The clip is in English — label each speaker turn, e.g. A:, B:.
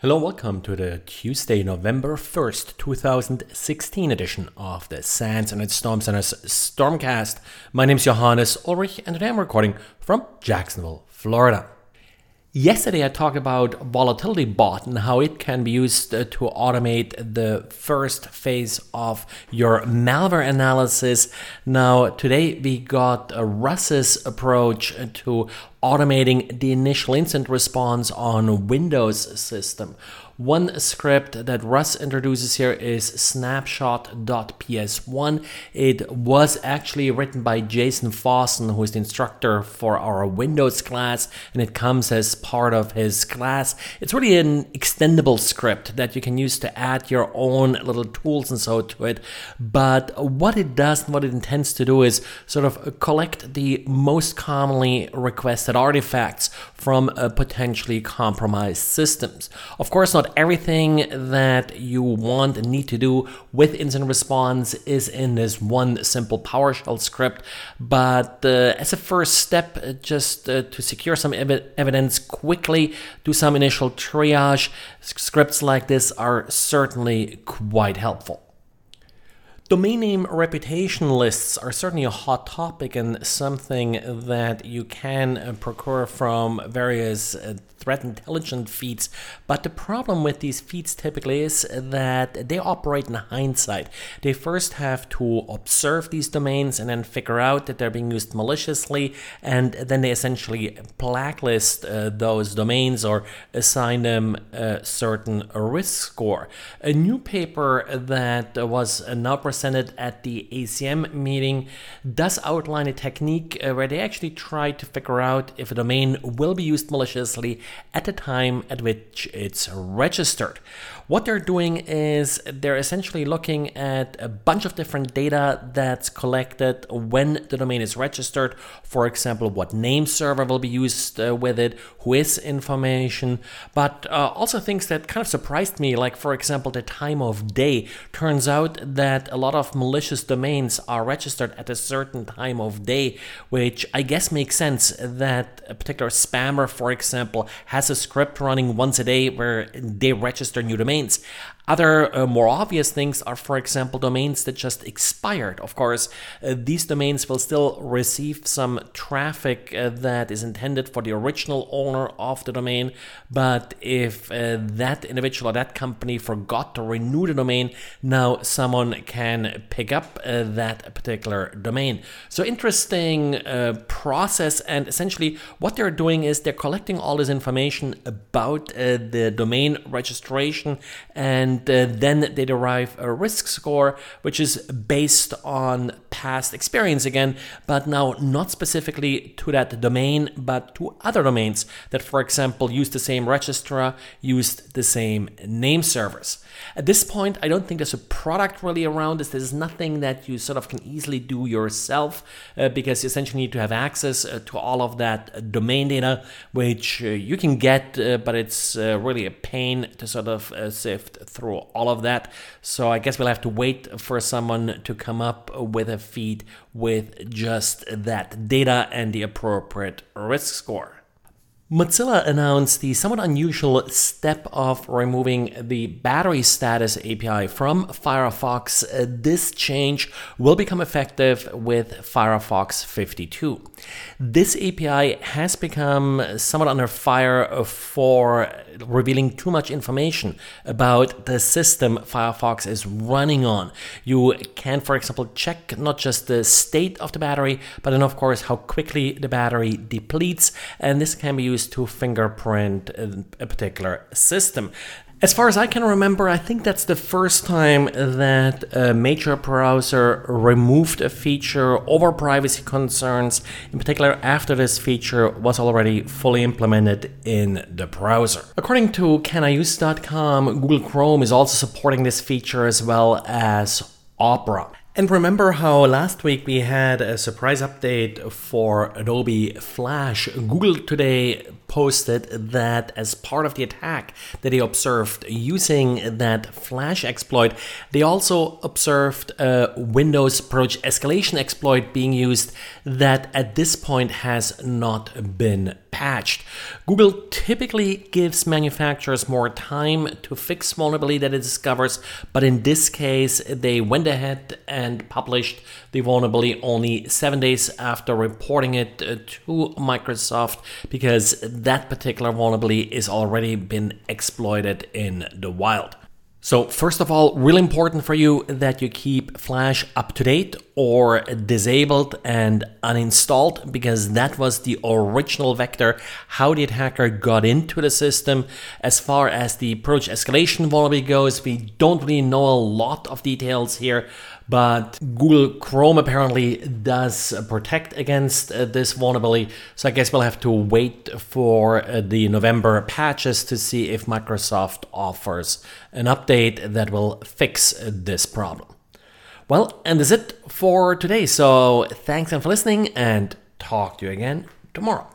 A: Hello, welcome to the Tuesday, November 1st, 2016 edition of the SANS and Storm Center's Stormcast. My name is Johannes Ulrich, and today I'm recording from Jacksonville, Florida. Yesterday, I talked about Volatility Bot and how it can be used to automate the first phase of your malware analysis. Now, today we got Russ's approach to automating the initial incident response on Windows system. One script that Russ introduces here is snapshot.ps1. It was actually written by Jason Fossen, who is the instructor for our Windows class, and it comes as part of his class. It's really an extendable script that you can use to add your own little tools and so to it. But what it does and what it intends to do is sort of collect the most commonly requested artifacts from potentially compromised systems. Of course, not everything that you want and need to do with incident response is in this one simple PowerShell script. But uh, as a first step, uh, just uh, to secure some ev- evidence quickly, do some initial triage, scripts like this are certainly quite helpful. Domain name reputation lists are certainly a hot topic and something that you can procure from various uh, threat intelligence feeds. But the problem with these feeds typically is that they operate in hindsight. They first have to observe these domains and then figure out that they're being used maliciously, and then they essentially blacklist uh, those domains or assign them a certain risk score. A new paper that was now presented at the ACM meeting does outline a technique uh, where they actually try to figure out if a domain will be used maliciously at the time at which it's registered. What they're doing is they're essentially looking at a bunch of different data that's collected when the domain is registered. For example, what name server will be used uh, with it, WHOIS information, but uh, also things that kind of surprised me, like, for example, the time of day. Turns out that a lot of malicious domains are registered at a certain time of day, which I guess makes sense that a particular spammer, for example, has a script running once a day where they register new domains. Other uh, more obvious things are, for example, domains that just expired. Of course, uh, these domains will still receive some traffic uh, that is intended for the original owner of the domain, but if uh, that individual or that company forgot to renew the domain, now someone can pick up uh, that particular domain. So, interesting uh, process, and essentially, what they're doing is they're collecting all this information about the domain registration and and uh, then they derive a risk score, which is based on past experience again, but now not specifically to that domain, but to other domains that, for example, use the same registrar, used the same name servers. At this point, I don't think there's a product really around this. There's nothing that you sort of can easily do yourself uh, because you essentially need to have access uh, to all of that domain data, which uh, you can get, uh, but it's uh, really a pain to sort of sift through all of that. So I guess we'll have to wait for someone to come up with a feed with just that data and the appropriate risk score. Mozilla announced the somewhat unusual step of removing the battery status API from Firefox. This change will become effective with Firefox 52. This API has become somewhat under fire for revealing too much information about the system Firefox is running on. You can, for example, check not just the state of the battery, but then, of course, how quickly the battery depletes, and this can be used used to fingerprint a particular system. As far as I can remember, I think that's the first time that a major browser removed a feature over privacy concerns, in particular after this feature was already fully implemented in the browser. According to caniuse.com, Google Chrome is also supporting this feature as well as Opera. And remember how last week we had a surprise update for Adobe Flash? Google today posted that as part of the attack that they observed using that Flash exploit, they also observed a Windows privilege escalation exploit being used that at this point has not been patched. Google typically gives manufacturers more time to fix vulnerability that it discovers, but in this case, they went ahead and published the vulnerability only seven days after reporting it uh, to Microsoft because that particular vulnerability is already been exploited in the wild. So, first of all, really important for you that you keep Flash up to date or disabled and uninstalled because that was the original vector how the attacker got into the system. As far as the privilege escalation vulnerability goes, we don't really know a lot of details here, but Google Chrome apparently does protect against uh, this vulnerability. So I guess we'll have to wait for uh, the November patches to see if Microsoft offers an update that will fix this problem. Well, and that's it for today. So thanks and for listening and talk to you again tomorrow.